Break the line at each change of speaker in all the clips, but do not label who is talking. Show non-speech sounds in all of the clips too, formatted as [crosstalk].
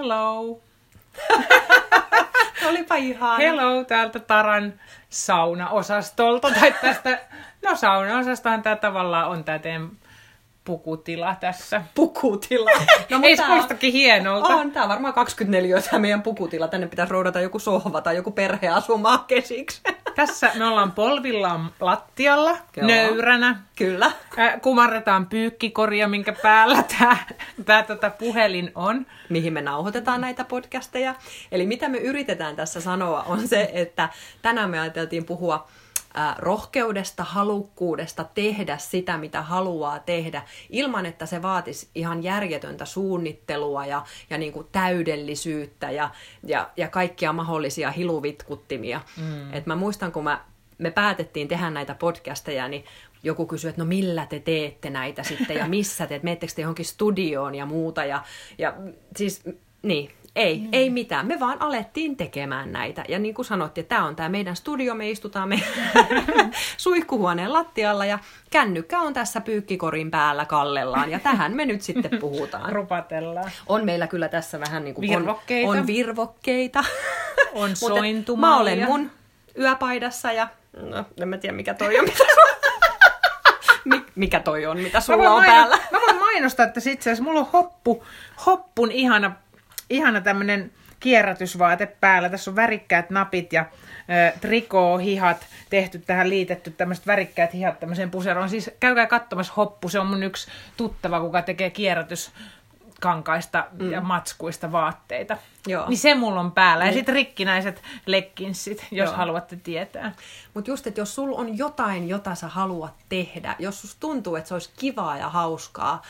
Hello. [laughs]
Olipa ihana.
Hello täältä Taran saunaosastolta. Tai tästä, no saunaosastahan tämä tavallaan on tämä teidän pukutila tässä.
Pukutila. [laughs]
No, Ei se kuulostakin hienolta.
On, tää on varmaan 24 tämä meidän pukutila. Tänne pitäisi roudata joku sohva tai joku perhe asumaan kesiksi.
Tässä me ollaan polvillaan lattialla, Joo. nöyränä.
Kyllä.
Äh, kumarretaan pyykkikoria, minkä päällä tämä tää, tota puhelin on.
Mihin me nauhoitetaan näitä podcasteja. Eli mitä me yritetään tässä sanoa on se, että tänään me ajateltiin puhua rohkeudesta, halukkuudesta tehdä sitä, mitä haluaa tehdä, ilman että se vaatisi ihan järjetöntä suunnittelua ja, ja niin kuin täydellisyyttä ja, ja, ja kaikkia mahdollisia hiluvitkuttimia. Mm. Et mä muistan, kun mä, me päätettiin tehdä näitä podcasteja, niin joku kysyi, että no millä te teette näitä sitten ja missä te, meettekö te johonkin studioon ja muuta. Ja, ja siis, niin, ei, mm. ei mitään. Me vaan alettiin tekemään näitä. Ja niin kuin sanottiin, tämä on tämä meidän studio, me istutaan me [laughs] suihkuhuoneen lattialla ja kännykkä on tässä pyykkikorin päällä kallellaan. Ja tähän me nyt sitten puhutaan.
Rupatellaan.
On meillä kyllä tässä vähän niin kuin...
Virvokkeita.
On, on virvokkeita.
on [laughs] sointumaa.
Mä olen mun yöpaidassa ja... No, en mä tiedä mikä toi on, mitä [laughs] mikä toi on, mitä sulla on päällä.
Mä voin mainostaa, että itse asiassa mulla on hoppu, hoppun ihana ihana tämmönen kierrätysvaate päällä. Tässä on värikkäät napit ja trikoohihat tehty tähän liitetty tämmöiset värikkäät hihat tämmöiseen puseroon. Siis käykää katsomassa hoppu, se on mun yksi tuttava, kuka tekee kierrätys kankaista mm. ja matskuista vaatteita. Joo. Niin se mulla on päällä. Niin. Ja sitten rikkinäiset lekkinsit, jos Joo. haluatte tietää.
Mutta just, että jos sulla on jotain, jota sä haluat tehdä, jos susta tuntuu, että se olisi kivaa ja hauskaa,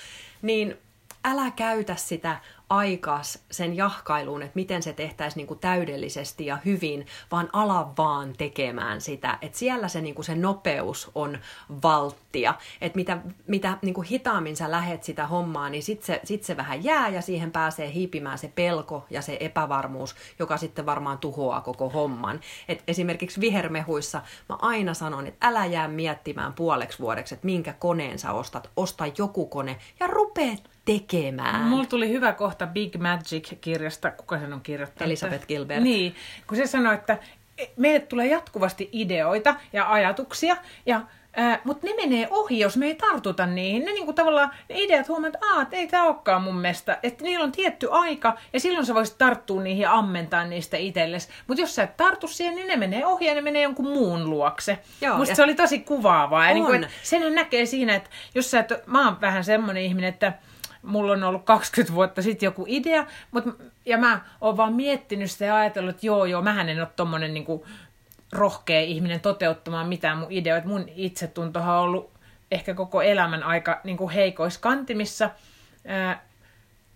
niin älä käytä sitä aikas sen jahkailuun, että miten se tehtäisiin niin kuin täydellisesti ja hyvin, vaan ala vaan tekemään sitä. Että siellä se, niin kuin se nopeus on valttia. Että mitä, mitä niin kuin hitaammin sä lähet sitä hommaa, niin sitten se, sit se vähän jää ja siihen pääsee hiipimään se pelko ja se epävarmuus, joka sitten varmaan tuhoaa koko homman. Et esimerkiksi vihermehuissa mä aina sanon, että älä jää miettimään puoleksi vuodeksi, että minkä koneen sä ostat. Osta joku kone ja rupeat tekemään.
Mulla tuli hyvä kohta Big Magic-kirjasta, kuka sen on kirjoittanut?
Elisabeth Gilbert.
Niin, kun se sanoi, että meille tulee jatkuvasti ideoita ja ajatuksia, ja Äh, mutta ne menee ohi, jos me ei tartuta niihin. Ne niinku tavallaan, ne ideat huomaa, että Aa, ei tämä olekaan mun mielestä. Että niillä on tietty aika, ja silloin sä voisit tarttua niihin ja ammentaa niistä itsellesi. Mutta jos sä et tartu siihen, niin ne menee ohi ja ne menee jonkun muun luokse. Joo, Musta ja... se oli tosi kuvaavaa. Ja niinku, senhän näkee siinä, että jos sä et, mä oon vähän semmoinen ihminen, että mulla on ollut 20 vuotta sitten joku idea, mutta, ja mä oon vaan miettinyt sitä ja ajatellut, että joo, joo, mähän en ole tommonen niin rohkea ihminen toteuttamaan mitään mun ideoita. Mun itsetuntohan on ollut ehkä koko elämän aika niin heikoiskantimissa. Ää,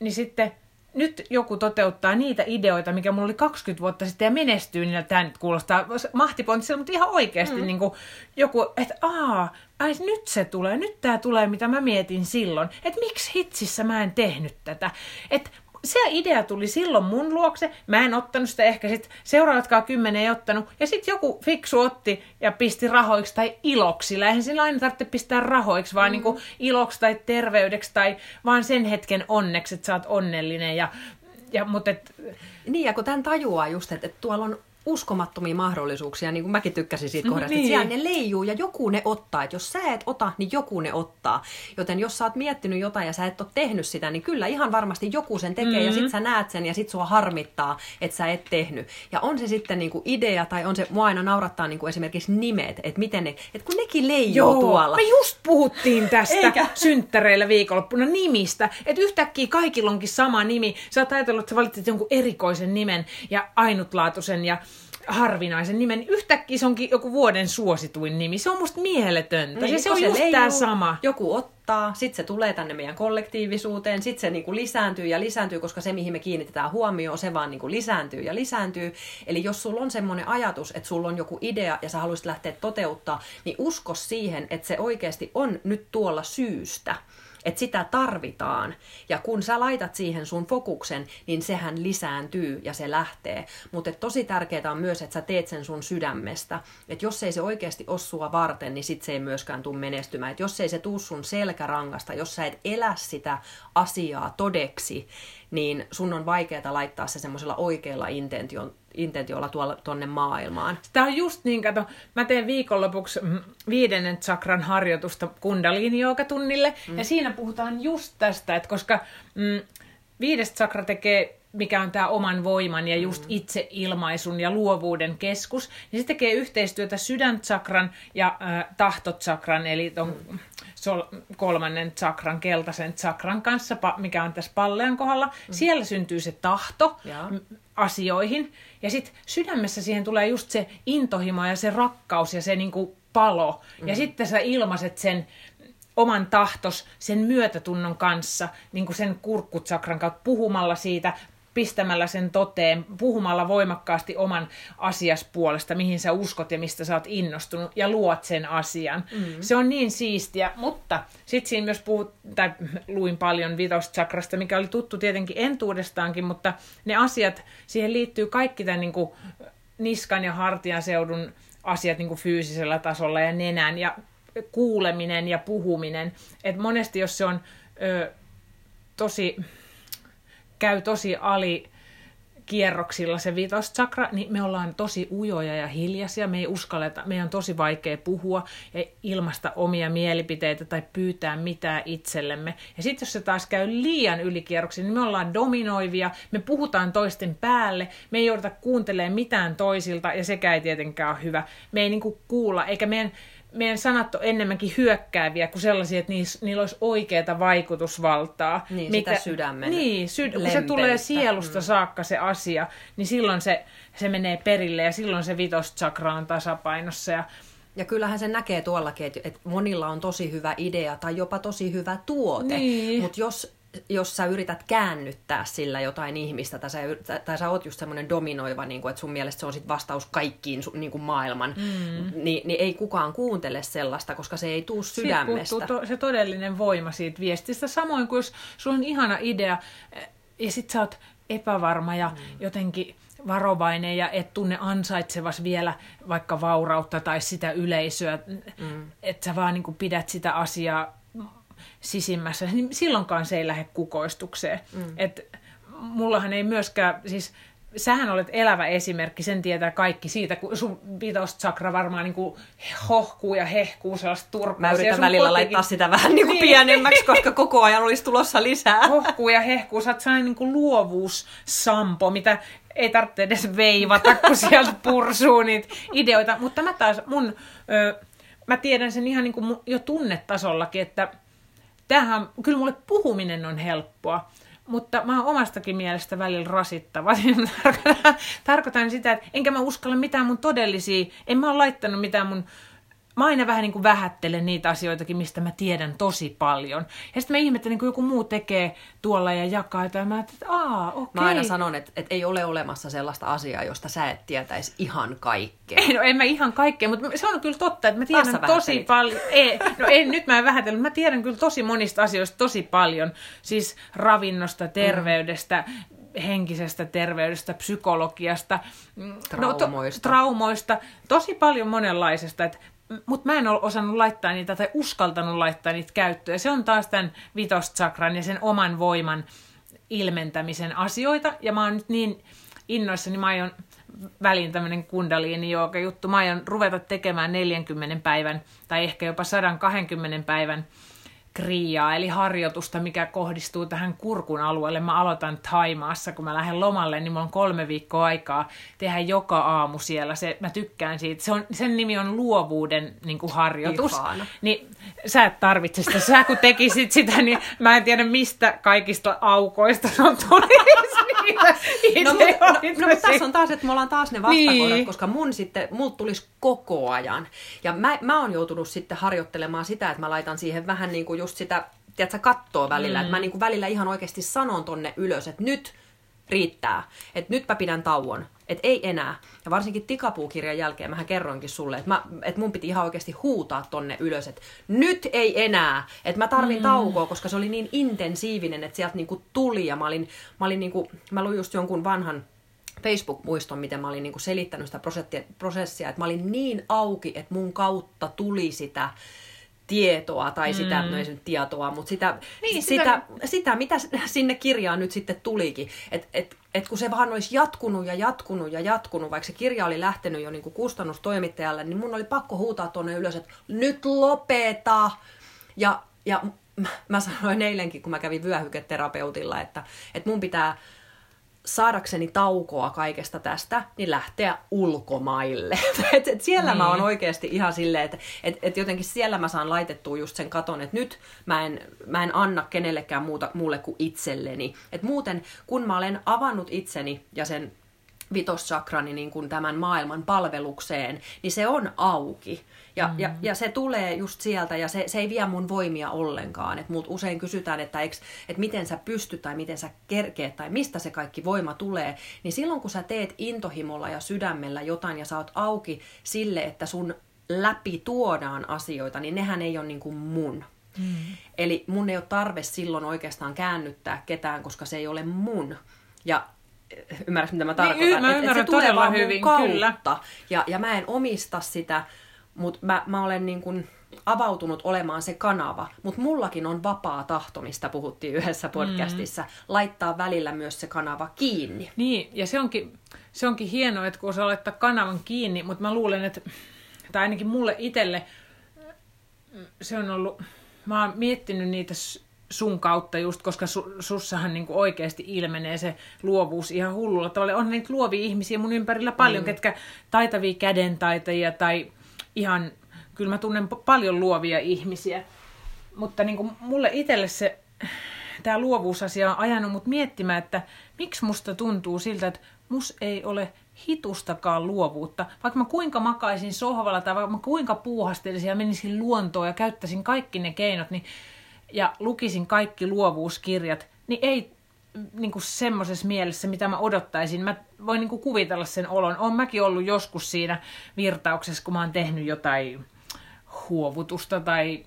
niin sitten nyt joku toteuttaa niitä ideoita, mikä mulla oli 20 vuotta sitten ja menestyy, niin tämä nyt kuulostaa mahtipontissa, mutta ihan oikeasti mm. niin kuin joku, että aa, ai nyt se tulee, nyt tämä tulee, mitä mä mietin silloin. Että miksi hitsissä mä en tehnyt tätä? Että se idea tuli silloin mun luokse. Mä en ottanut sitä ehkä sit seuraavatkaan kymmenen ei ottanut. Ja sitten joku fiksu otti ja pisti rahoiksi tai iloksi. Eihän sillä aina tarvitse pistää rahoiksi, vaan mm. niinku iloksi tai terveydeksi tai vaan sen hetken onneksi, että sä oot onnellinen. Ja, ja, mutta et...
Niin, ja kun tämän tajuaa just, että, että tuolla on uskomattomia mahdollisuuksia, niin kuin mäkin tykkäsin siitä kohdasta, niin. että siellä ne leijuu ja joku ne ottaa. Että jos sä et ota, niin joku ne ottaa. Joten jos sä oot miettinyt jotain ja sä et ole tehnyt sitä, niin kyllä ihan varmasti joku sen tekee mm-hmm. ja sit sä näet sen ja sit sua harmittaa, että sä et tehnyt. Ja on se sitten niin kuin idea tai on se, mua aina naurattaa niin kuin esimerkiksi nimet, että miten ne, että kun nekin leijuu Joo, tuolla.
me just puhuttiin tästä Eikä. synttäreillä viikonloppuna nimistä, että yhtäkkiä kaikilla onkin sama nimi. Sä oot ajatellut, että sä valitset jonkun erikoisen nimen ja ainutlaatuisen ja harvinaisen nimen, yhtäkkiä se onkin joku vuoden suosituin nimi. Se on musta mieletöntä. Niin, se, se on just tämä sama.
Joku ottaa, sitten se tulee tänne meidän kollektiivisuuteen, sitten se niinku lisääntyy ja lisääntyy, koska se, mihin me kiinnitetään huomioon, se vaan niinku lisääntyy ja lisääntyy. Eli jos sulla on semmoinen ajatus, että sulla on joku idea ja sä haluaisit lähteä toteuttaa, niin usko siihen, että se oikeasti on nyt tuolla syystä Että sitä tarvitaan. Ja kun sä laitat siihen sun fokuksen, niin sehän lisääntyy ja se lähtee. Mutta tosi tärkeää on myös, että sä teet sen sun sydämestä. Että jos ei se oikeasti ole sua varten, niin sit se ei myöskään tule menestymään. Että jos ei se tuu sun selkärangasta, jos sä et elä sitä asiaa todeksi, niin sun on vaikeaa laittaa se semmoisella oikealla intention, intentiolla tuolla, tuonne maailmaan.
Tämä on just niin, kato, mä teen viikonlopuksi mm, viidennen chakran harjoitusta kundaliini tunnille mm. ja siinä puhutaan just tästä, että koska mm, viides chakra tekee mikä on tämä oman voiman ja just mm. itseilmaisun ja luovuuden keskus, niin se tekee yhteistyötä sydäntsakran ja äh, tahtotsakran, eli ton mm. sol, kolmannen chakran, keltaisen chakran kanssa, mikä on tässä pallean kohdalla. Mm. Siellä syntyy se tahto ja. asioihin, ja sitten sydämessä siihen tulee just se intohimo ja se rakkaus ja se niinku palo, mm. ja sitten sä ilmaiset sen oman tahtos sen myötätunnon kanssa, niin kuin sen kurkkutsakran kautta puhumalla siitä, pistämällä sen toteen, puhumalla voimakkaasti oman asias puolesta, mihin sä uskot ja mistä sä oot innostunut, ja luot sen asian. Mm. Se on niin siistiä, mutta sitten siinä myös puhut, tai luin paljon vitostsakrasta, mikä oli tuttu tietenkin entuudestaankin, mutta ne asiat, siihen liittyy kaikki tämän niin kuin, niskan ja hartian seudun asiat niin kuin fyysisellä tasolla ja nenän ja kuuleminen ja puhuminen. Et monesti jos se on ö, tosi käy tosi ali kierroksilla se vitoschakra, niin me ollaan tosi ujoja ja hiljaisia, me ei uskalleta, meidän on tosi vaikea puhua ja ilmasta omia mielipiteitä tai pyytää mitään itsellemme. Ja sitten jos se taas käy liian ylikierroksi, niin me ollaan dominoivia, me puhutaan toisten päälle, me ei jouduta kuuntelemaan mitään toisilta ja sekä ei tietenkään ole hyvä. Me ei niinku kuulla, eikä meidän meidän sanat on enemmänkin hyökkääviä kuin sellaisia, että niis, niillä olisi oikeaa vaikutusvaltaa.
Niin, mikä, sitä sydämen
Niin, syd, kun se tulee sielusta mm. saakka se asia, niin silloin se, se menee perille ja silloin se vitoschakra on tasapainossa. Ja,
ja kyllähän se näkee tuollakin, että, että monilla on tosi hyvä idea tai jopa tosi hyvä tuote, niin. mutta jos jos sä yrität käännyttää sillä jotain ihmistä, tai sä, tai sä oot just semmoinen dominoiva, niin kuin, että sun mielestä se on sit vastaus kaikkiin niin kuin maailman, mm. niin, niin ei kukaan kuuntele sellaista, koska se ei tuu sydämestä.
to, se todellinen voima siitä viestistä. Samoin kuin jos sulla on ihana idea, ja sit sä oot epävarma ja mm. jotenkin varovainen ja et tunne ansaitsevas vielä vaikka vaurautta tai sitä yleisöä, mm. että sä vaan niin kuin pidät sitä asiaa sisimmässä, niin silloinkaan se ei lähde kukoistukseen. Mm. Et mullahan ei myöskään, siis sähän olet elävä esimerkki, sen tietää kaikki siitä, kun sun vitoschakra varmaan niin kuin hohkuu ja hehkuu sellaista turpaa.
Mä yritän välillä kotikin... laittaa sitä vähän niin kuin niin. pienemmäksi, koska koko ajan olisi tulossa lisää.
Hohkuu ja hehkuu, sä oot sellainen niin kuin luovuussampo, mitä ei tarvitse edes veivata, kun sieltä pursuu niitä ideoita. Mutta mä taas, mun, ö, mä tiedän sen ihan niin kuin jo tunnetasollakin, että tämähän, kyllä mulle puhuminen on helppoa, mutta mä oon omastakin mielestä välillä rasittava. tarkoitan, [laughs] tarkoitan sitä, että enkä mä uskalla mitään mun todellisia, en mä ole laittanut mitään mun mä aina vähän niin kuin vähättelen niitä asioitakin, mistä mä tiedän tosi paljon. Ja sitten mä ihmettelen, kun joku muu tekee tuolla ja jakaa, ja mä että aa, okei.
Okay. Mä aina sanon, että, että ei ole olemassa sellaista asiaa, josta sä et tietäisi ihan kaikkea.
Ei, no en mä ihan kaikkea, mutta se on kyllä totta, että mä tiedän tosi paljon. Ei, no en, nyt mä en vähätellä, mä tiedän kyllä tosi monista asioista tosi paljon. Siis ravinnosta, terveydestä, mm henkisestä terveydestä, psykologiasta,
traumoista.
No, to, traumoista, tosi paljon monenlaisesta. että mutta mä en ole osannut laittaa niitä tai uskaltanut laittaa niitä käyttöön. Se on taas tämän vitoschakran ja sen oman voiman ilmentämisen asioita. Ja mä oon nyt niin innoissani, mä aion väliin tämmöinen kundaliini juttu. Mä aion ruveta tekemään 40 päivän tai ehkä jopa 120 päivän kriiaa, eli harjoitusta, mikä kohdistuu tähän kurkun alueelle. Mä aloitan Taimaassa, kun mä lähden lomalle, niin mulla on kolme viikkoa aikaa tehdä joka aamu siellä. Se, mä tykkään siitä. Se on, sen nimi on luovuuden niin kuin harjoitus. Ihana. Niin sä et tarvitse sitä. Sä kun tekisit sitä, niin mä en tiedä mistä kaikista aukoista on tulisi [laughs] niitä
no, no, no, no, tässä on taas, että me ollaan taas ne vastakohdat, niin. koska mun sitten, multa tulisi koko ajan. Ja mä, mä oon joutunut sitten harjoittelemaan sitä, että mä laitan siihen vähän niin kuin just sitä, tiedätkö, kattoa välillä. Mm. Että mä niin kuin välillä ihan oikeasti sanon tonne ylös, että nyt riittää. Että nyt mä pidän tauon. Että ei enää. Ja varsinkin tikapuukirjan jälkeen mähän kerroinkin sulle, että, mä, että mun piti ihan oikeasti huutaa tonne ylös, että nyt ei enää. Että mä tarvin mm. taukoa, koska se oli niin intensiivinen, että sieltä niinku tuli. Ja mä olin, mä olin niinku, mä luin just jonkun vanhan Facebook-muiston, miten mä olin niinku selittänyt sitä prosessia, että mä olin niin auki, että mun kautta tuli sitä tietoa tai mm. sitä, no ei se tietoa, mutta sitä, niin, sitä, sitä, sitä, mitä sinne kirjaan nyt sitten tulikin. Että et, et kun se vaan olisi jatkunut ja jatkunut ja jatkunut, vaikka se kirja oli lähtenyt jo niin kuin kustannustoimittajalle, niin mun oli pakko huutaa tuonne ylös, että nyt lopeta! Ja, ja mä sanoin eilenkin, kun mä kävin vyöhyketerapeutilla, että, että mun pitää saadakseni taukoa kaikesta tästä, niin lähteä ulkomaille. [laughs] et, et siellä niin. mä oon oikeasti ihan silleen, että et, et jotenkin siellä mä saan laitettua just sen katon, että nyt mä en, mä en anna kenellekään muuta, muulle kuin itselleni. Et muuten, kun mä olen avannut itseni ja sen vitossakrani niin kuin tämän maailman palvelukseen, niin se on auki. Ja, mm-hmm. ja, ja se tulee just sieltä ja se, se ei vie mun voimia ollenkaan. Et multa usein kysytään, että, eks, että miten sä pystyt tai miten sä kerkeet tai mistä se kaikki voima tulee. Niin silloin kun sä teet intohimolla ja sydämellä jotain ja sä oot auki sille, että sun läpi tuodaan asioita, niin nehän ei ole niin kuin mun. Mm. Eli mun ei ole tarve silloin oikeastaan käännyttää ketään, koska se ei ole mun. Ja ymmärrätkö, mitä mä tarkoitan? Niin,
mä
että
et se tulee vaan hyvin, kautta. Kyllä.
Ja, ja mä en omista sitä, mutta mä, mä olen niin kuin avautunut olemaan se kanava, mutta mullakin on vapaa tahto, mistä puhuttiin yhdessä podcastissa, mm. laittaa välillä myös se kanava kiinni.
Niin, ja se onkin, se onkin hienoa, että kun sä laittaa kanavan kiinni, mutta mä luulen, että, tai ainakin mulle itselle, se on ollut, mä oon miettinyt niitä sun kautta just, koska su, sussahan niin kuin oikeasti ilmenee se luovuus ihan hullulla tavalla. On niitä luovia ihmisiä mun ympärillä paljon, mm. ketkä taitavia kädentaitajia tai ihan, kyllä mä tunnen paljon luovia ihmisiä. Mutta niin kuin mulle itselle se, tämä luovuusasia on ajanut mut miettimään, että miksi musta tuntuu siltä, että mus ei ole hitustakaan luovuutta. Vaikka mä kuinka makaisin sohvalla tai vaikka mä kuinka puuhastelisin ja menisin luontoon ja käyttäisin kaikki ne keinot, niin ja lukisin kaikki luovuuskirjat, niin ei niin kuin semmoisessa mielessä, mitä mä odottaisin. Mä voin niin kuin kuvitella sen olon. Olen mäkin ollut joskus siinä virtauksessa, kun mä oon tehnyt jotain huovutusta tai,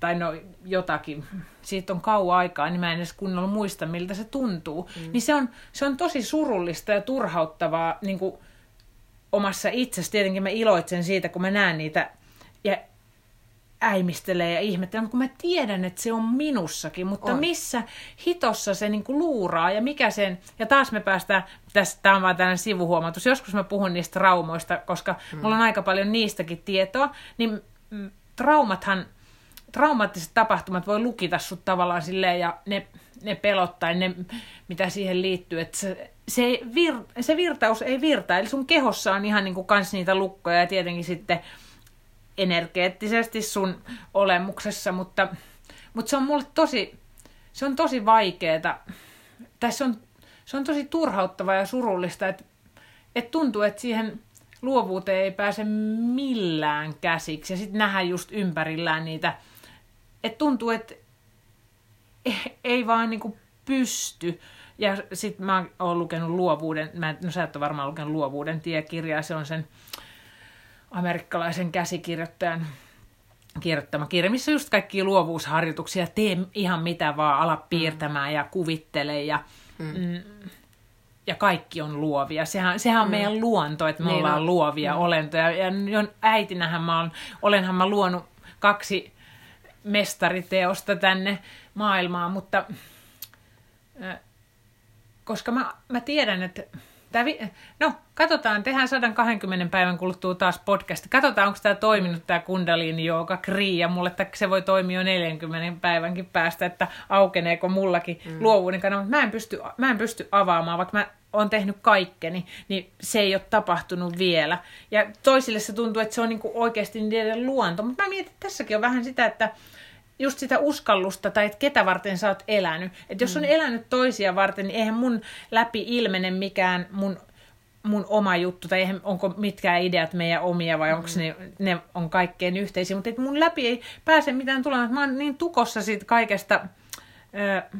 tai no jotakin. Siitä on kauan aikaa, niin mä en edes kunnolla muista, miltä se tuntuu. Mm. Niin se on, se on tosi surullista ja turhauttavaa niin kuin omassa itsessä. Tietenkin mä iloitsen siitä, kun mä näen niitä ja äimistelee ja ihmettelee, kun mä tiedän, että se on minussakin, mutta on. missä hitossa se niinku luuraa ja mikä sen, ja taas me päästään, tässä tämä on vaan tällainen sivuhuomautus, joskus mä puhun niistä traumoista, koska mm. mulla on aika paljon niistäkin tietoa, niin traumathan, traumaattiset tapahtumat voi lukita sut tavallaan silleen, ja ne, ne pelottaa, ne, mitä siihen liittyy, että se, se, vir, se virtaus ei virtaa, eli sun kehossa on ihan niin kuin kans niitä lukkoja, ja tietenkin sitten energeettisesti sun olemuksessa, mutta, mutta se on mulle tosi, se on tosi vaikeeta. Tässä on, se on tosi turhauttavaa ja surullista, että, että tuntuu, että siihen luovuuteen ei pääse millään käsiksi. Ja sitten nähdään just ympärillään niitä, että tuntuu, että ei vaan niinku pysty. Ja sitten mä oon lukenut luovuuden, mä, no sä et ole varmaan lukenut luovuuden tiekirjaa, se on sen amerikkalaisen käsikirjoittajan kirjoittama kirja, missä just kaikki luovuusharjoituksia, tee ihan mitä vaan, ala piirtämään mm. ja kuvittele ja, mm. mm. ja kaikki on luovia. Sehän, sehän on mm. meidän luonto, että me niin ollaan on. luovia mm. olentoja. Ja äitinähän mä olen, olenhan mä luonut kaksi mestariteosta tänne maailmaan, mutta koska mä, mä tiedän, että Tämä vi- no, katsotaan, tehdään 120 päivän kuluttua taas podcast. Katsotaan, onko tämä toiminut tämä kundaliini joka kriia mulle, että se voi toimia jo 40 päivänkin päästä, että aukeneeko mullakin mm. luovuuden kanava. Mä en, pysty, mä en pysty avaamaan, vaikka mä oon tehnyt kaikkeni, niin se ei ole tapahtunut vielä. Ja toisille se tuntuu, että se on niinku oikeasti niiden luonto. Mutta mä mietin, että tässäkin on vähän sitä, että just sitä uskallusta tai että ketä varten sä oot elänyt. Että jos on mm. elänyt toisia varten, niin eihän mun läpi ilmene mikään mun, mun oma juttu, tai eihän, onko mitkään ideat meidän omia vai onko mm. ne, ne on kaikkeen yhteisiä, mutta mun läpi ei pääse mitään tulemaan. Mä oon niin tukossa siitä kaikesta, ö,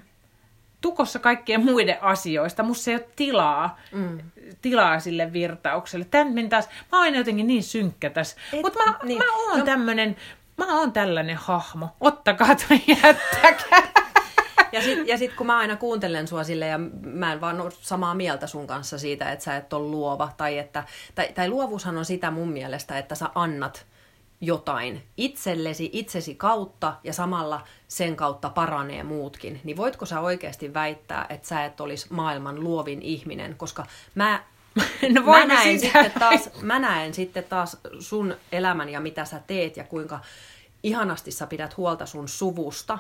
tukossa kaikkien muiden asioista. Musta ei ole tilaa, mm. tilaa sille virtaukselle. Tän taas, mä oon jotenkin niin synkkä tässä. Mutta mä, niin. mä oon no. tämmönen, mä oon tällainen hahmo. Ottakaa tai [laughs] jättäkää.
Ja sitten ja sit, kun mä aina kuuntelen sua sille ja mä en vaan ole samaa mieltä sun kanssa siitä, että sä et ole luova. Tai, että, tai, tai luovuushan on sitä mun mielestä, että sä annat jotain itsellesi, itsesi kautta ja samalla sen kautta paranee muutkin, niin voitko sä oikeasti väittää, että sä et olisi maailman luovin ihminen, koska mä [laughs] No mä, näen sitten taas, mä näen sitten taas sun elämän ja mitä sä teet ja kuinka ihanasti sä pidät huolta sun suvusta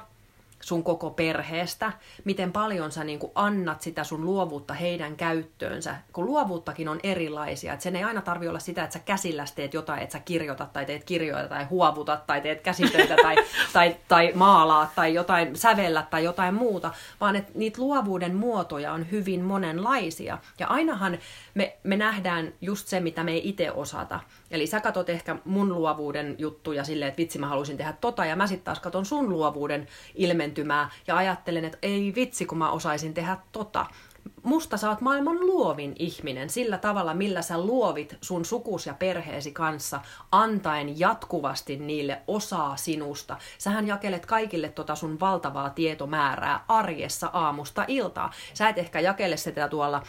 sun koko perheestä, miten paljon sä niin kuin annat sitä sun luovuutta heidän käyttöönsä, kun luovuuttakin on erilaisia, että sen ei aina tarvi olla sitä, että sä käsillä teet jotain, että sä kirjoitat tai teet kirjoja tai huovutat tai teet käsitöitä tai, [laughs] tai, tai maalaat tai jotain sävellä tai jotain muuta, vaan että niitä luovuuden muotoja on hyvin monenlaisia. Ja ainahan me, me nähdään just se, mitä me ei itse osata. Eli sä katot ehkä mun luovuuden juttuja silleen, että vitsi mä haluaisin tehdä tota, ja mä sitten taas katon sun luovuuden ilmentymää ja ajattelen, että ei vitsi kun mä osaisin tehdä tota. Musta sä oot maailman luovin ihminen sillä tavalla, millä sä luovit sun sukus ja perheesi kanssa, antaen jatkuvasti niille osaa sinusta. Sähän jakelet kaikille tota sun valtavaa tietomäärää arjessa aamusta iltaa. Sä et ehkä jakele sitä tuolla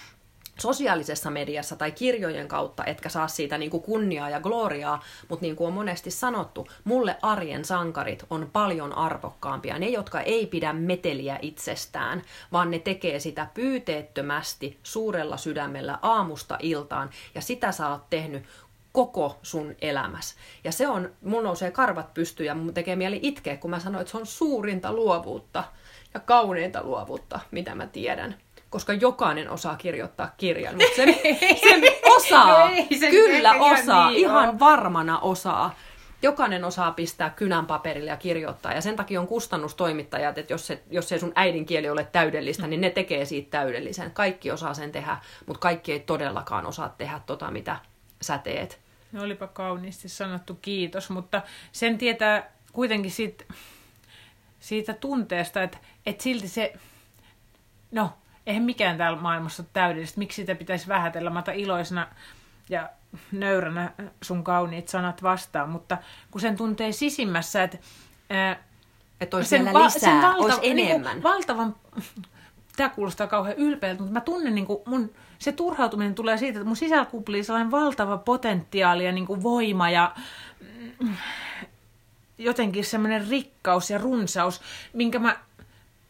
sosiaalisessa mediassa tai kirjojen kautta, etkä saa siitä niin kuin kunniaa ja gloriaa, mutta niin kuin on monesti sanottu, mulle arjen sankarit on paljon arvokkaampia. Ne, jotka ei pidä meteliä itsestään, vaan ne tekee sitä pyyteettömästi suurella sydämellä aamusta iltaan, ja sitä sä oot tehnyt koko sun elämäs. Ja se on, mun nousee karvat pystyyn ja mun tekee mieli itkeä, kun mä sanoin, että se on suurinta luovuutta ja kauneinta luovuutta, mitä mä tiedän koska jokainen osaa kirjoittaa kirjan. Mutta se, se osaa, [laughs] ei, se kyllä osaa, niin ihan on. varmana osaa. Jokainen osaa pistää kynän paperille ja kirjoittaa. Ja sen takia on kustannustoimittajat, että jos, se, jos se sun äidinkieli ole täydellistä, niin ne tekee siitä täydellisen. Kaikki osaa sen tehdä, mutta kaikki ei todellakaan osaa tehdä tota, mitä sä teet.
No olipa kauniisti sanottu kiitos, mutta sen tietää kuitenkin siitä, siitä tunteesta, että, että silti se, no eihän mikään täällä maailmassa ole täydellistä. Miksi sitä pitäisi vähätellä? Mä iloisena ja nöyränä sun kauniit sanat vastaan, mutta kun sen tuntee sisimmässä, että...
Että olisi sen, vielä lisää, sen valta, olisi niinku enemmän. Niin
valtavan, [laughs] tämä kuulostaa kauhean ylpeältä, mutta mä tunnen niin kuin mun, se turhautuminen tulee siitä, että mun sisällä kuplii sellainen valtava potentiaali ja niin kuin voima ja mm, jotenkin semmoinen rikkaus ja runsaus, minkä mä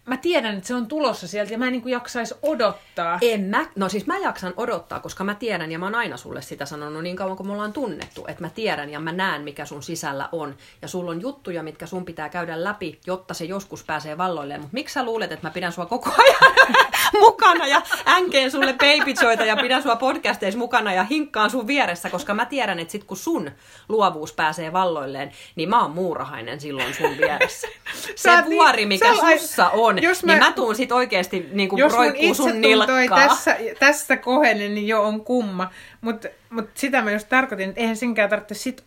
mä tiedän, että se on tulossa sieltä ja mä en niin jaksaisi odottaa.
En mä, no siis mä jaksan odottaa, koska mä tiedän ja mä oon aina sulle sitä sanonut niin kauan kuin me ollaan tunnettu, että mä tiedän ja mä näen, mikä sun sisällä on. Ja sulla on juttuja, mitkä sun pitää käydä läpi, jotta se joskus pääsee valloilleen. Mutta miksi sä luulet, että mä pidän sua koko ajan [laughs] mukana ja änkeen sulle babyjoita ja pidän sua podcasteissa mukana ja hinkkaan sun vieressä, koska mä tiedän, että sit kun sun luovuus pääsee valloilleen, niin mä oon muurahainen silloin sun vieressä. [laughs] Se vuori, mikä sussa on, jos niin mä, niin mä tuun sit oikeesti niin kuin roikkuu sun nilkkaa.
tässä, tässä kohenen, niin jo on kumma. Mutta mut sitä mä just tarkoitin, että eihän senkään tarvitse sit...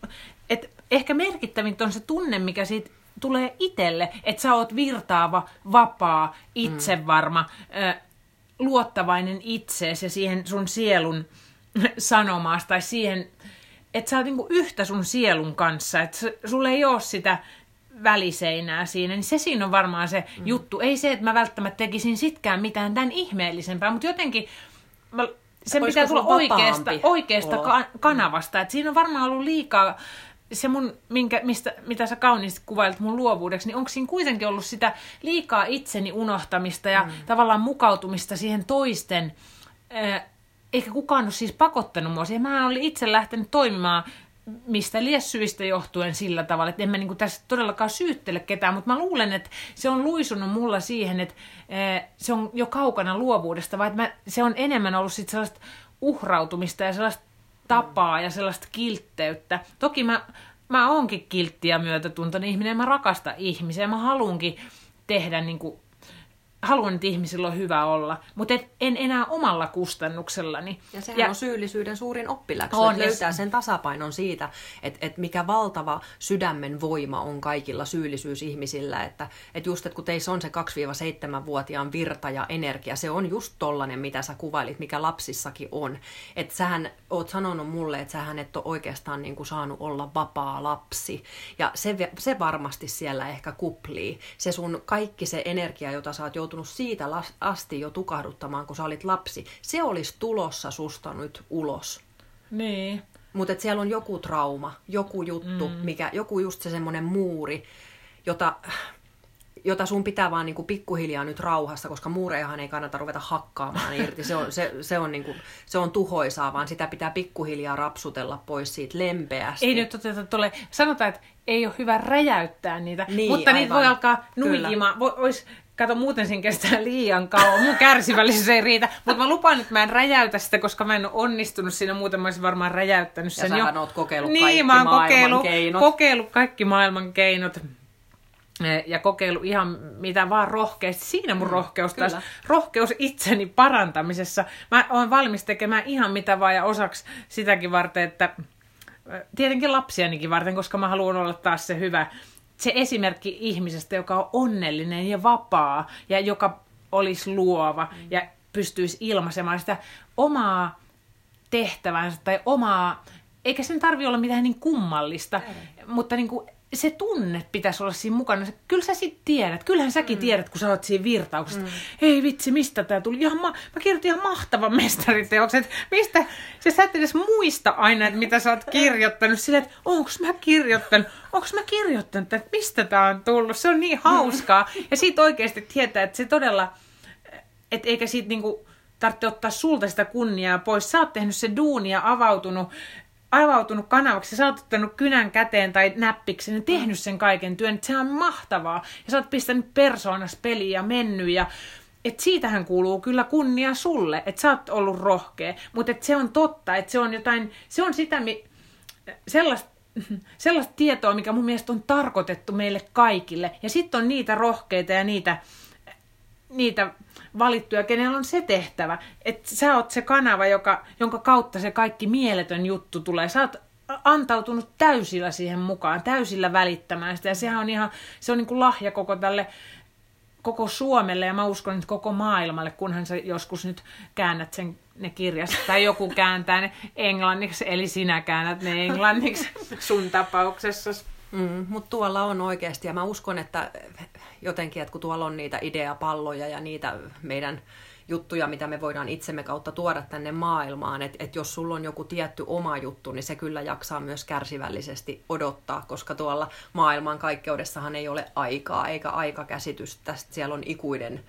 Et ehkä merkittävintä on se tunne, mikä siitä tulee itselle, että sä oot virtaava, vapaa, itsevarma, mm. luottavainen itseesi ja siihen sun sielun [laughs] sanomaasta tai siihen, että sä oot niinku yhtä sun sielun kanssa, että sulle ei ole sitä väliseinää siinä, niin se siinä on varmaan se mm. juttu. Ei se, että mä välttämättä tekisin sitkään mitään tämän ihmeellisempää, mutta jotenkin mä, sen pitää tulla oikeasta, oikeasta ka- kanavasta. Et siinä on varmaan ollut liikaa se mun, minkä, mistä, mitä sä kauniisti kuvailit mun luovuudeksi, niin onko siinä kuitenkin ollut sitä liikaa itseni unohtamista ja mm. tavallaan mukautumista siihen toisten, äh, eikä kukaan ole siis pakottanut mua siihen. Mä olin itse lähtenyt toimimaan mistä lies syistä johtuen sillä tavalla, että en mä niin tässä todellakaan syyttele ketään, mutta mä luulen, että se on luisunut mulla siihen, että eh, se on jo kaukana luovuudesta, vai että mä, se on enemmän ollut sit sellaista uhrautumista ja sellaista tapaa ja sellaista kiltteyttä. Toki mä, mä oonkin kiltti ja myötätuntoinen ihminen, mä rakastan ihmisiä, mä haluankin tehdä niin kuin haluan, että ihmisillä on hyvä olla, mutta et, en enää omalla kustannuksellani.
Ja sehän ja, on syyllisyyden suurin oppiläksy, on, että löytää sen tasapainon siitä, että, että mikä valtava sydämen voima on kaikilla syyllisyysihmisillä, että, että just, että kun teissä on se 2-7-vuotiaan virta ja energia, se on just tollanen, mitä sä kuvailit, mikä lapsissakin on. Että sähän oot sanonut mulle, että sähän et ole oikeastaan niin kuin saanut olla vapaa lapsi. Ja se, se varmasti siellä ehkä kuplii. Se sun kaikki se energia, jota sä oot joutunut siitä asti jo tukahduttamaan, kun sä olit lapsi, se olisi tulossa susta nyt ulos.
Niin.
Mutta siellä on joku trauma, joku juttu, mm. mikä, joku just se semmoinen muuri, jota, jota sun pitää vaan niinku pikkuhiljaa nyt rauhassa, koska muurejahan ei kannata ruveta hakkaamaan irti. Se on, se, se on, niinku, se on tuhoisaa, vaan sitä pitää pikkuhiljaa rapsutella pois siitä lempeästi.
Ei nyt oteta tuolle, sanotaan, että ei ole hyvä räjäyttää niitä, niin, mutta aivan. niitä voi alkaa nuijimaan. Vois, Kato, muuten siinä kestää liian kauan. Mun kärsivällisyys ei riitä. Mutta mä lupaan, että mä en räjäytä sitä, koska mä en ole onnistunut siinä. Muuten mä olisin varmaan räjäyttänyt sen
ja
jo.
oot kokeillut
niin,
kaikki
mä oon
maailman
kokeillut,
keinot.
kokeillut kaikki maailman keinot eh, ja kokeillut ihan mitä vaan rohkeasti. Siinä mun mm, rohkeus taas, rohkeus itseni parantamisessa. Mä oon valmis tekemään ihan mitä vaan ja osaksi sitäkin varten, että eh, tietenkin lapsianikin varten, koska mä haluan olla taas se hyvä se esimerkki ihmisestä, joka on onnellinen ja vapaa ja joka olisi luova mm. ja pystyisi ilmaisemaan sitä omaa tehtävänsä tai omaa, eikä sen tarvi olla mitään niin kummallista, Ei. mutta niin kuin se tunne pitäisi olla siinä mukana. Kyllä sä sitten tiedät. Kyllähän säkin mm. tiedät, kun sä oot siinä virtauksessa. Mm. Ei vitsi, mistä tää tuli? Ihan ma- mä kirjoitin ihan mahtavan mestariteoksen. Mistä? Se sä et edes muista aina, että mitä sä oot kirjoittanut. Silleen, että onko mä kirjoittanut? Onko mä kirjoittanut, että mistä tää on tullut? Se on niin hauskaa. Ja siitä oikeasti tietää, että se todella... Että eikä siitä niinku tarvitse ottaa sulta sitä kunniaa pois. Sä oot tehnyt se duunia, avautunut avautunut kanavaksi, sä oot ottanut kynän käteen tai näppiksi, niin tehnyt sen kaiken työn, se on mahtavaa. Ja sä oot pistänyt persoonas peliä ja mennyt ja et siitähän kuuluu kyllä kunnia sulle, että sä oot ollut rohkea, mutta se on totta, että se on jotain, se on sitä, mi, sellaista, [laughs] sellaista tietoa, mikä mun mielestä on tarkoitettu meille kaikille. Ja sitten on niitä rohkeita ja niitä, niitä valittuja, kenellä on se tehtävä, että sä oot se kanava, joka, jonka kautta se kaikki mieletön juttu tulee. Sä oot antautunut täysillä siihen mukaan, täysillä välittämään sitä. Ja sehän on ihan, se on niin kuin lahja koko tälle koko Suomelle ja mä uskon, että koko maailmalle, kunhan sä joskus nyt käännät sen ne kirjasta, tai joku kääntää ne englanniksi, eli sinä käännät ne englanniksi sun tapauksessa.
Mm, mutta tuolla on oikeasti, ja mä uskon, että jotenkin, että kun tuolla on niitä ideapalloja ja niitä meidän juttuja, mitä me voidaan itsemme kautta tuoda tänne maailmaan, että et jos sulla on joku tietty oma juttu, niin se kyllä jaksaa myös kärsivällisesti odottaa, koska tuolla maailman kaikkeudessahan ei ole aikaa eikä aikakäsitystä, siellä on ikuinen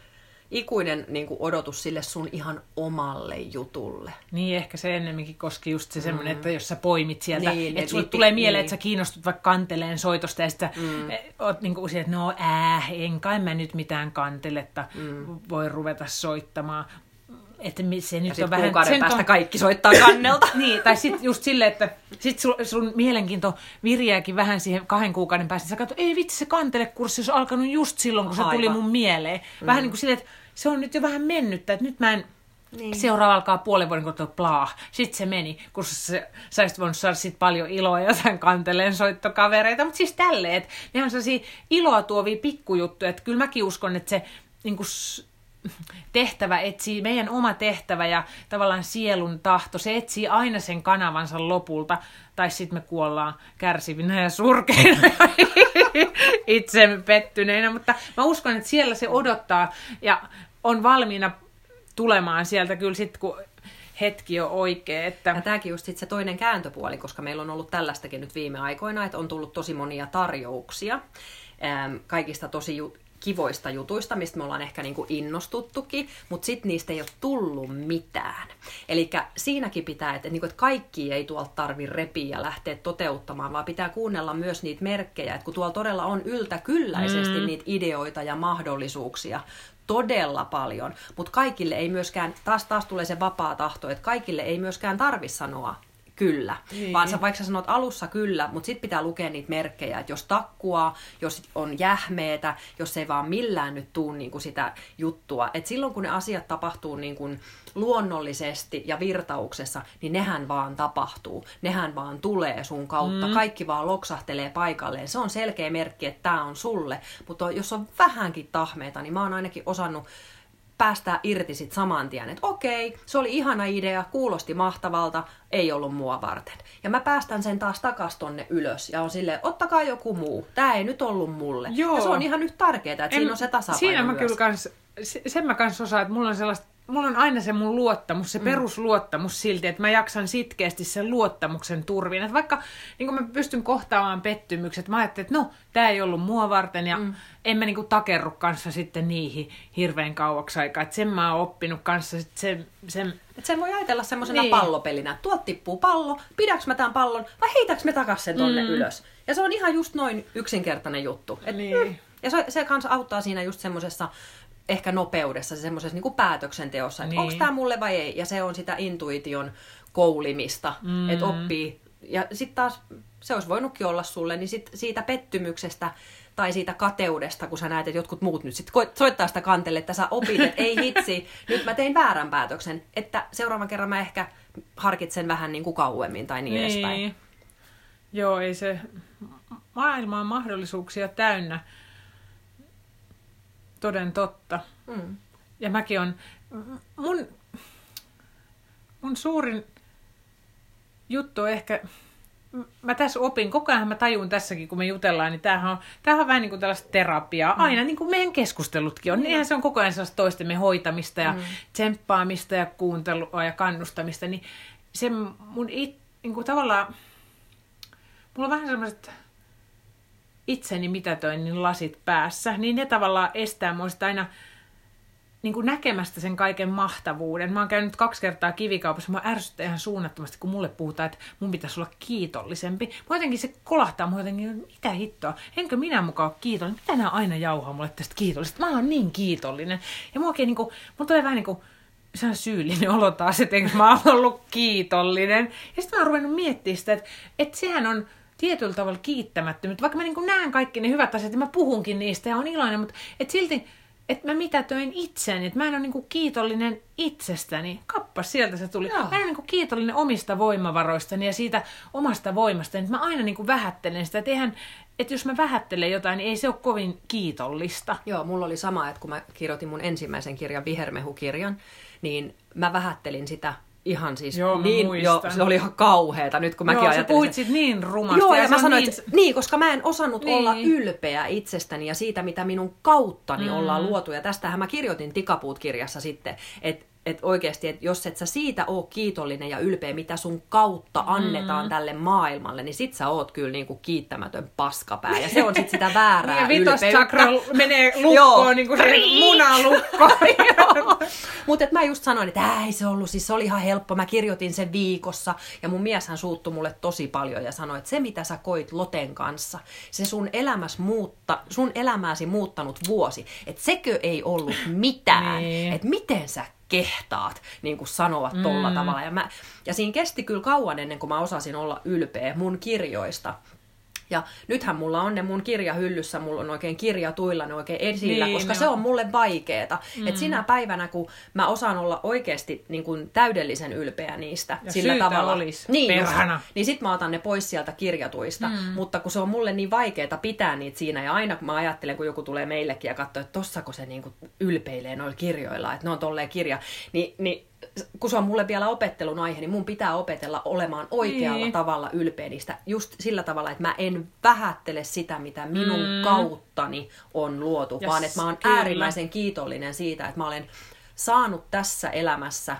ikuinen niin kuin odotus sille sun ihan omalle jutulle.
Niin, ehkä se ennemminkin koski just se semmoinen, mm. että jos sä poimit sieltä, niin, että sulle niin, tulee mieleen, niin. että sä kiinnostut vaikka kanteleen soitosta ja sitten mm. Eh, oot niin kuin että no äh, en kai mä nyt mitään kanteletta mm. voi ruveta soittamaan. Että se nyt
ja
on vähän...
Sen päästä on... kaikki soittaa kannelta. [laughs]
niin, tai sitten just silleen, että sit sun, sun mielenkiinto viriääkin vähän siihen kahden kuukauden päästä. Sä katsot, ei vitsi, se kantelekurssi olisi alkanut just silloin, kun se Aivan. tuli mun mieleen. Vähän mm. niin kuin silleen, että se on nyt jo vähän mennyttä, että nyt mä en niin. Seuraava alkaa puolen vuoden kuluttua plaa. Sitten se meni, kun sä, sä olisit voinut saada sit paljon iloa jotain kanteleen soittokavereita. Mutta siis tälleen, että ne on sellaisia iloa tuovia pikkujuttuja. Että kyllä mäkin uskon, että se niin kuin, tehtävä etsii, meidän oma tehtävä ja tavallaan sielun tahto, se etsii aina sen kanavansa lopulta, tai sitten me kuollaan kärsivinä ja surkeina [laughs] itsemme pettyneinä, mutta mä uskon, että siellä se odottaa ja on valmiina tulemaan sieltä kyllä sitten, kun hetki on oikea. Että...
Ja tämäkin just sit se toinen kääntöpuoli, koska meillä on ollut tällaistakin nyt viime aikoina, että on tullut tosi monia tarjouksia kaikista tosi kivoista jutuista, mistä me ollaan ehkä niinku innostuttukin, mutta sitten niistä ei ole tullut mitään. Eli siinäkin pitää, että, niinku, että kaikki ei tuolta tarvi repiä ja lähteä toteuttamaan, vaan pitää kuunnella myös niitä merkkejä, että kun tuolla todella on yltäkylläisesti mm. niitä ideoita ja mahdollisuuksia, todella paljon, mutta kaikille ei myöskään, taas taas tulee se vapaa tahto, että kaikille ei myöskään tarvi sanoa kyllä.
Niin.
Vaan sä, vaikka sä sanot alussa kyllä, mutta sitten pitää lukea niitä merkkejä, että jos takkuaa, jos on jähmeetä, jos ei vaan millään nyt tuu niin kuin sitä juttua. Et silloin kun ne asiat tapahtuu niin kuin luonnollisesti ja virtauksessa, niin nehän vaan tapahtuu. Nehän vaan tulee sun kautta. Mm. Kaikki vaan loksahtelee paikalleen. Se on selkeä merkki, että tämä on sulle. Mutta jos on vähänkin tahmeita, niin mä oon ainakin osannut päästää irti sit saman tien, että okei, se oli ihana idea, kuulosti mahtavalta, ei ollut mua varten. Ja mä päästän sen taas takas tonne ylös ja on silleen, ottakaa joku muu, tämä ei nyt ollut mulle.
Joo.
Ja se on ihan nyt tärkeää, että en, siinä on se tasapaino
Siinä mä
myös.
kyllä kans, se- sen mä kans osaan, että mulla on sellaista mulla on aina se mun luottamus, se mm. perusluottamus silti, että mä jaksan sitkeästi sen luottamuksen turvin. Että vaikka niin mä pystyn kohtaamaan pettymykset, mä ajattelin, että no, tämä ei ollut mua varten ja mm. en mä niin takerru kanssa sitten niihin hirveän kauaksi aikaa. Että sen mä oon oppinut kanssa sit sen, sen
Et sen voi ajatella semmoisena
Niin.
pallopelinä. että Tuot tippuu pallo, pidäks mä tämän pallon vai heitäks me takas sen tonne
Mm.
mm. ylös. Ja se on ihan just noin yksinkertainen juttu. Et,
Niin.
mm. Ja se, se kanssa auttaa siinä just semmoisessa ehkä nopeudessa, se semmoisessa niin päätöksenteossa, että
Niin.
onko tämä mulle vai ei. Ja se on sitä intuition koulimista,
Mm.
että oppii. Ja sitten taas se olisi voinutkin olla sulle, niin sit siitä pettymyksestä tai siitä kateudesta, kun sä näet, että jotkut muut nyt sit koit- soittaa sitä kantelle, että sä opit, että ei hitsi, [laughs] nyt mä tein väärän päätöksen, että seuraavan kerran mä ehkä harkitsen vähän niin kuin kauemmin tai niin, niin. edespäin.
Joo, ei se... Maailma on mahdollisuuksia täynnä. Toden totta.
Mm.
Ja mäkin on... Mun, mun suurin juttu on ehkä... Mä tässä opin, koko ajan mä tajun tässäkin, kun me jutellaan, niin tämähän on, tämähän on vähän niin kuin tällaista terapiaa. Aina niin kuin meidän keskustelutkin on. Niinhän se on koko ajan sellaista toistemme hoitamista ja
Mm.
tsemppaamista ja kuuntelua ja kannustamista. Niin se mun it, niin kuin tavallaan... Mulla on vähän semmoiset itseni mitätöinnin lasit päässä, niin ne tavallaan estää mua aina niin kuin näkemästä sen kaiken mahtavuuden. Mä oon käynyt kaksi kertaa kivikaupassa, mä ärsyttää ihan suunnattomasti, kun mulle puhutaan, että mun pitäisi olla kiitollisempi. Mä jotenkin se kolahtaa mua jotenkin, mitä hittoa, enkö minä mukaan ole kiitollinen? Mitä nämä aina jauhaa mulle tästä kiitollisesta? Mä oon niin kiitollinen. Ja mua niin kuin, mun tulee vähän niin kuin, se on syyllinen olo taas, että mä oon ollut kiitollinen. Ja sitten mä oon ruvennut miettimään sitä, että, että sehän on tietyllä tavalla kiittämättömyyttä. Vaikka mä niin näen kaikki ne hyvät asiat ja mä puhunkin niistä ja on iloinen, mutta et silti, että mä mitätöin itseni, että mä en ole niin kiitollinen itsestäni. Kappas, sieltä se tuli.
Joo.
Mä en ole niin kiitollinen omista voimavaroistani ja siitä omasta voimastani. Että mä aina niin vähättelen sitä, että, eihän, että jos mä vähättelen jotain, niin ei se ole kovin kiitollista.
Joo, mulla oli sama, että kun mä kirjoitin mun ensimmäisen kirjan, Vihermehu-kirjan, niin mä vähättelin sitä ihan siis
Joo, mä
niin,
muistan.
jo, se oli ihan kauheeta nyt kun mäkin
Joo,
ajattelin
puhuit
sen-
sit niin rumasti.
Joo, ja,
se
mä sanoin,
niin...
että niin, koska mä en osannut
Niin.
olla ylpeä itsestäni ja siitä, mitä minun kauttani
mm.
ollaan luotu. Ja tästähän mä kirjoitin Tikapuut-kirjassa sitten, että et oikeasti, että jos et sä siitä oo kiitollinen ja ylpeä, mitä sun kautta annetaan
Mm.
tälle maailmalle, niin sit sä oot kyllä niinku kiittämätön paskapää. Ja se on sit sitä väärää [laughs]
Ja
ylpeyttä.
menee [laughs] lukkoon, niin kuin se munalukko. [laughs]
Mutta mä just sanoin, että "Ää, ei se ollut, siis se oli ihan helppo. Mä kirjoitin sen viikossa ja mun mieshän suuttui mulle tosi paljon ja sanoi, että se mitä sä koit Loten kanssa, se sun, elämäs muutta, sun elämääsi muuttanut vuosi, että sekö ei ollut mitään,
Niin.
että miten sä kehtaat niin kuin sanoa tolla
Mm.
tavalla. Ja, mä, ja siinä kesti kyllä kauan ennen kuin mä osasin olla ylpeä mun kirjoista. Ja nythän mulla on ne mun kirjahyllyssä, mulla on oikein kirjatuilla ne oikein esillä,
Niin,
koska
ne
se
on.
mulle vaikeeta. Mm. Et sinä päivänä, kun mä osaan olla oikeasti niin kuin täydellisen ylpeä niistä
Ja
sillä tavalla.
olis,
niin, just,
perhana.
niin sit mä otan ne pois sieltä kirjatuista. Mm. Mutta kun se on mulle niin vaikeeta pitää niitä siinä, ja aina kun mä ajattelen, kun joku tulee meillekin ja katsoo, että tossako se niin kuin ylpeilee noilla kirjoilla, että ne on tolleen kirja, niin, niin kun se on mulle vielä opettelun aihe, niin mun pitää opetella olemaan oikealla
Niin.
tavalla ylpeä niistä. Just sillä tavalla, että mä en vähättele sitä, mitä minun
Mm.
kauttani on luotu,
Ja
vaan että mä oon
kyllä.
äärimmäisen kiitollinen siitä, että mä olen saanut tässä elämässä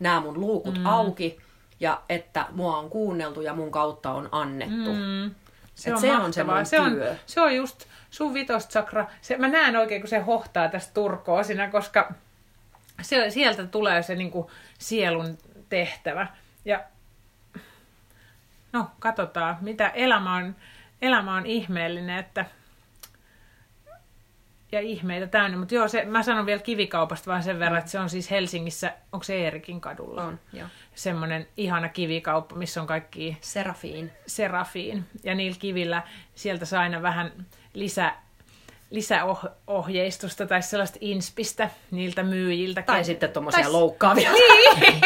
nämä mun luukut mm. auki ja että mua on kuunneltu ja mun kautta on annettu.
Mm. Se
Et
on,
se on se mun
se on,
työ.
se on just sun vitoschakra. Se, mä näen oikein, kun se hohtaa tästä turkoa siinä, koska se, sieltä tulee se niin kuin, sielun tehtävä. Ja no, katsotaan, mitä elämä on, elämä on ihmeellinen, että ja ihmeitä täynnä. Mutta joo, se, mä sanon vielä kivikaupasta vaan sen verran, että se on siis Helsingissä, onko se Eerikin kadulla?
On, joo.
Semmoinen ihana kivikauppa, missä on kaikki
Serafiin.
serafiin. Ja niillä kivillä sieltä saa aina vähän lisä, lisäohjeistusta tai sellaista inspistä niiltä myyjiltä.
Tai sitten tommosia
Tai-
loukkaavia.
Niin.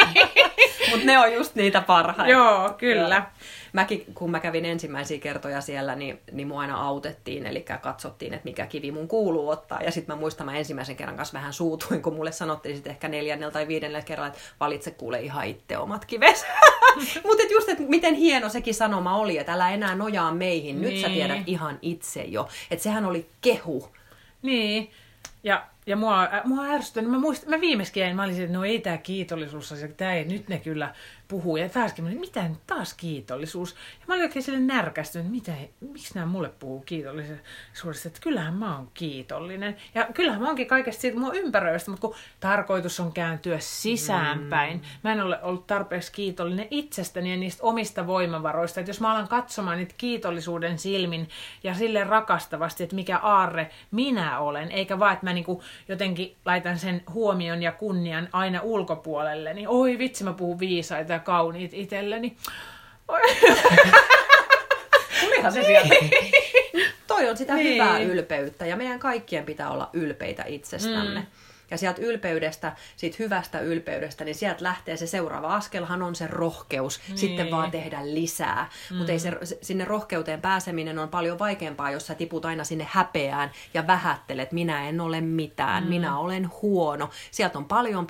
[laughs]
Mutta ne on just niitä parhaita.
Joo, kyllä.
Joo. Mäkin, kun mä kävin ensimmäisiä kertoja siellä, niin, niin mua aina autettiin, eli katsottiin, että mikä kivi mun kuuluu ottaa. Ja sitten mä muistan, mä ensimmäisen kerran kanssa vähän suutuin, kun mulle sanottiin sitten ehkä neljännellä tai viidennellä kerralla, että valitse kuule ihan itse omat kives. [laughs] Mutta just, että miten hieno sekin sanoma oli, että älä enää nojaa meihin, nyt sä
Niin.
tiedät ihan itse jo. Että sehän oli kehu.
Niin. Ja, ja mua, äh, mua ärsytti, mä, muistan, mä viimeiskin jäin, mä olin että no ei tää kiitollisuus, tää ei, nyt ne kyllä puhuu. Ja mä olin, mitä nyt taas kiitollisuus? Ja mä olin oikein sille närkästynyt, että mitä, miksi nämä mulle puhuu kiitollisuudesta, että kyllähän mä oon kiitollinen. Ja kyllähän mä oonkin kaikesta siitä mua ympäröistä, mutta kun tarkoitus on kääntyä sisäänpäin. Mä en ole ollut tarpeeksi kiitollinen itsestäni ja niistä omista voimavaroista. Että jos mä alan katsomaan niitä kiitollisuuden silmin ja sille rakastavasti, että mikä aarre minä olen, eikä vaan, että mä niinku jotenkin laitan sen huomion ja kunnian aina ulkopuolelle, niin oi vitsi, mä puhun viisaita ja kauniit itselleni.
Tulihan se sieltä. Toi on sitä
Niin.
hyvää ylpeyttä ja meidän kaikkien pitää olla ylpeitä itsestämme. Mm. Ja sieltä ylpeydestä, siitä hyvästä ylpeydestä, niin sieltä lähtee se seuraava askelhan on se rohkeus. Niin. Sitten vaan tehdä lisää. Mm. Mutta ei se, sinne rohkeuteen pääseminen on paljon vaikeampaa, jos sä tiput aina sinne häpeään ja vähättelet, minä en ole mitään, mm. minä olen huono. Sieltä on paljon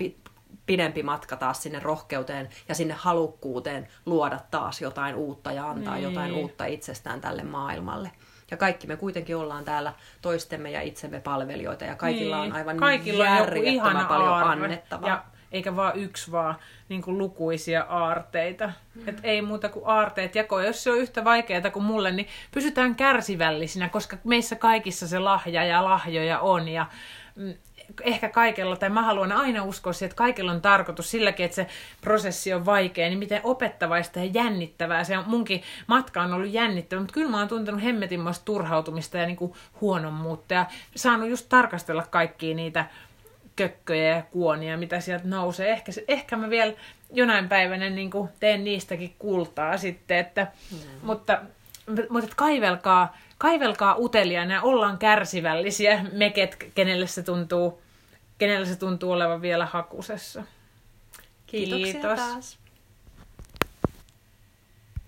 pidempi matka taas sinne rohkeuteen ja sinne halukkuuteen luoda taas jotain uutta ja antaa
Niin.
jotain uutta itsestään tälle maailmalle. Ja kaikki me kuitenkin ollaan täällä toistemme ja itsemme palvelijoita ja kaikilla on aivan
Niin. Kaikilla on
järjettömän
ihana
paljon
aarre.
annettavaa.
Ja eikä vaan yksi, vaan niin kuin lukuisia aarteita. Mm. Et ei muuta kuin aarteet jako. Jos se on yhtä vaikeaa kuin mulle, niin pysytään kärsivällisinä, koska meissä kaikissa se lahja ja lahjoja on. Ja mm, ehkä kaikella, tai mä haluan aina uskoa siihen, että kaikilla on tarkoitus silläkin, että se prosessi on vaikea, niin miten opettavaista ja jännittävää se on. Munkin matka on ollut jännittävä, mutta kyllä mä oon tuntenut hemmetinmoista turhautumista ja niin kuin huonommuutta ja saanut just tarkastella kaikkia niitä kökköjä ja kuonia, mitä sieltä nousee. Ehkä, se- ehkä mä vielä jonain päivänä niin kuin teen niistäkin kultaa sitten, että, mm. mutta, mutta että kaivelkaa, kaivelkaa uteliaana ja ollaan kärsivällisiä meket, kenelle se tuntuu, kenelle se tuntuu olevan vielä hakusessa.
Kiitoksia
Kiitos.
taas.